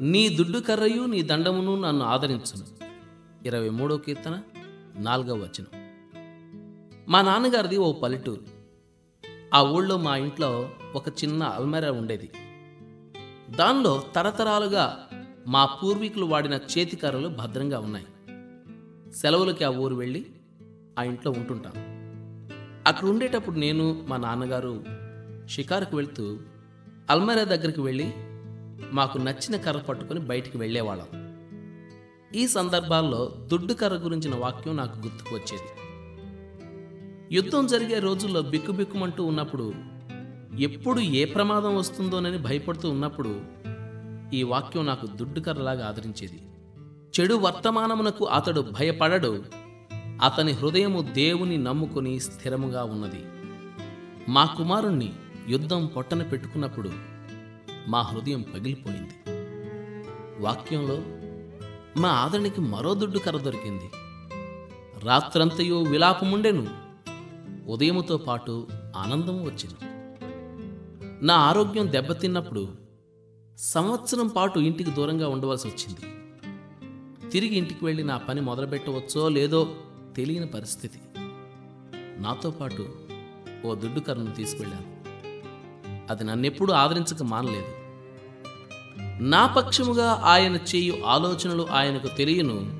నీ దుడ్డు కర్రయు నీ దండమును నన్ను ఆదరించును. ఇరవై మూడో కీర్తన నాలుగవ వచనం. మా నాన్నగారిది ఓ పల్లెటూరు. ఆ ఊళ్ళో మా ఇంట్లో ఒక చిన్న అల్మెరా ఉండేది. దానిలో తరతరాలుగా మా పూర్వీకులు వాడిన చేతికర్రలు భద్రంగా ఉన్నాయి. సెలవులకి ఆ ఊరు వెళ్ళి ఆ ఇంట్లో ఉంటుంటాను అక్కడ ఉండేటప్పుడు నేను మా నాన్నగారు షికారుకు వెళ్తూ అల్మెరా దగ్గరికి వెళ్ళి మాకు నచ్చిన కర్ర పట్టుకొని బయటికి వెళ్ళేవాళ్ళం. ఈ సందర్భాల్లో దుడ్డు కర్ర గురించిన వాక్యం నాకు గుర్తుకు వచ్చేది యుద్ధం జరిగే రోజుల్లో బిక్కుబిక్కుమంటూ ఉన్నప్పుడు ఎప్పుడు ఏ ప్రమాదం వస్తుందోనని భయపడుతూ ఉన్నప్పుడు ఈ వాక్యం నాకు దుడ్డు కర్రలాగా ఆదరించేది. చెడు వర్తమానమునకు అతడు భయపడడు అతని హృదయము దేవుని నమ్ముకుని స్థిరముగా ఉన్నది. మా కుమారుణ్ణి యుద్ధం పొట్టన పెట్టుకున్నప్పుడు మా హృదయం పగిలిపోయింది. వాక్యంలో మా ఆదరణకి మరో దుడ్డు కర్ర దొరికింది. రాత్రంతయు విలాపముండెను. ఉదయముతో పాటు ఆనందం వచ్చింది. నా ఆరోగ్యం దెబ్బతిన్నప్పుడు సంవత్సరం పాటు ఇంటికి దూరంగా ఉండవలసి వచ్చింది. తిరిగి ఇంటికి వెళ్ళి నా పని మొదలుపెట్టవచ్చో లేదో తెలియని పరిస్థితి. నాతో పాటు ఓ దుడ్డు కర్రను తీసుకెళ్ళాను అది నన్నెప్పుడు ఆదరించక మానలేదు. నా పక్షముగా ఆయన చేయు ఆలోచనలు ఆయనకు తెలియను.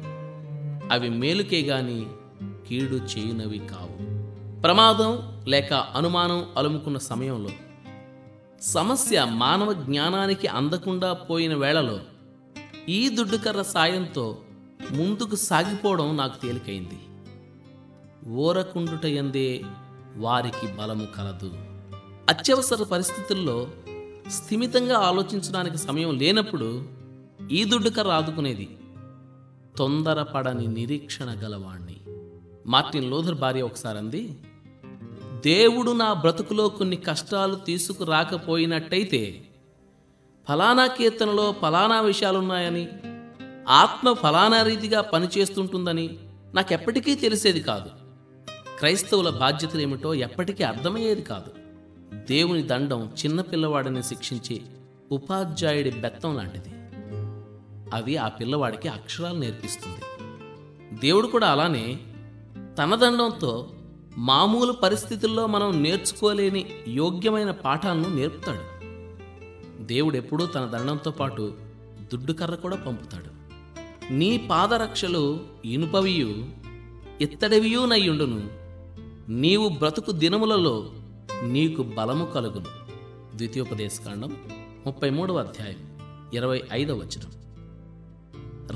అవి మేలుకే గాని కీడు చేయునవి కావు. ప్రమాదం లేక అనుమానం అలుముకున్న సమయంలో సమస్య మానవ జ్ఞానానికి అందకుండా పోయిన వేళలో ఈ దుడ్డుకర్ర సాయంతో ముందుకు సాగిపోవడం నాకు తేలికైంది. ఓరకుండుట ఎందే వారికి బలము కలదు. అత్యవసర పరిస్థితుల్లో స్థిమితంగా ఆలోచించడానికి సమయం లేనప్పుడు ఈ దుడ్డుకర్ర ఆదుకునేది తొందరపడని నిరీక్షణ గలవాణ్ణి. మార్టిన్ లోథర్ భార్య ఒకసారి అంది దేవుడు నా బ్రతుకులో కొన్ని కష్టాలు తీసుకురాకపోయినట్టయితే ఫలానా కీర్తనలో ఫలానా విషయాలున్నాయని ఆత్మ ఫలానా రీతిగా పనిచేస్తుంటుందని నాకెప్పటికీ తెలిసేది కాదు. క్రైస్తవుల బాధ్యతలు ఏమిటో ఎప్పటికీ అర్థమయ్యేది కాదు. దేవుని దండం చిన్నపిల్లవాడిని శిక్షించే ఉపాధ్యాయుడి బెత్తం లాంటిది. అది ఆ పిల్లవాడికి అక్షరాలు నేర్పిస్తుంది. దేవుడు కూడా అలానే తన దండంతో మామూలు పరిస్థితుల్లో మనం నేర్చుకోలేని యోగ్యమైన పాఠాలను నేర్పుతాడు. దేవుడు ఎప్పుడూ తన దండంతో పాటు దుడ్డు కర్ర కూడా పంపుతాడు. నీ పాదరక్షలు ఇనుపవియు ఇత్తడివియు నయ్యుండును నీవు బ్రతుకు దినములలో నీకు బలము కలుగును. ద్వితీయోపదేశకాండం ముప్పై మూడవ అధ్యాయం ఇరవై ఐదవ వచనం.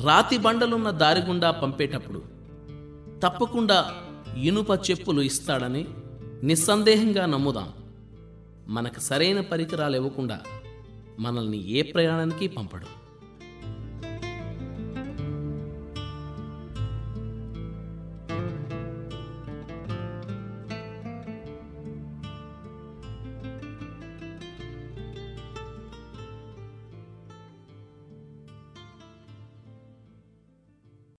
రాతి బండలున్న దారి గుండా పంపేటప్పుడు తప్పకుండా ఇనుప చెప్పులు ఇస్తాడని నిస్సందేహంగా నమ్ముదాం. మనకు సరైన పరికరాలు ఇవ్వకుండా మనల్ని ఏ ప్రయాణానికి పంపడం.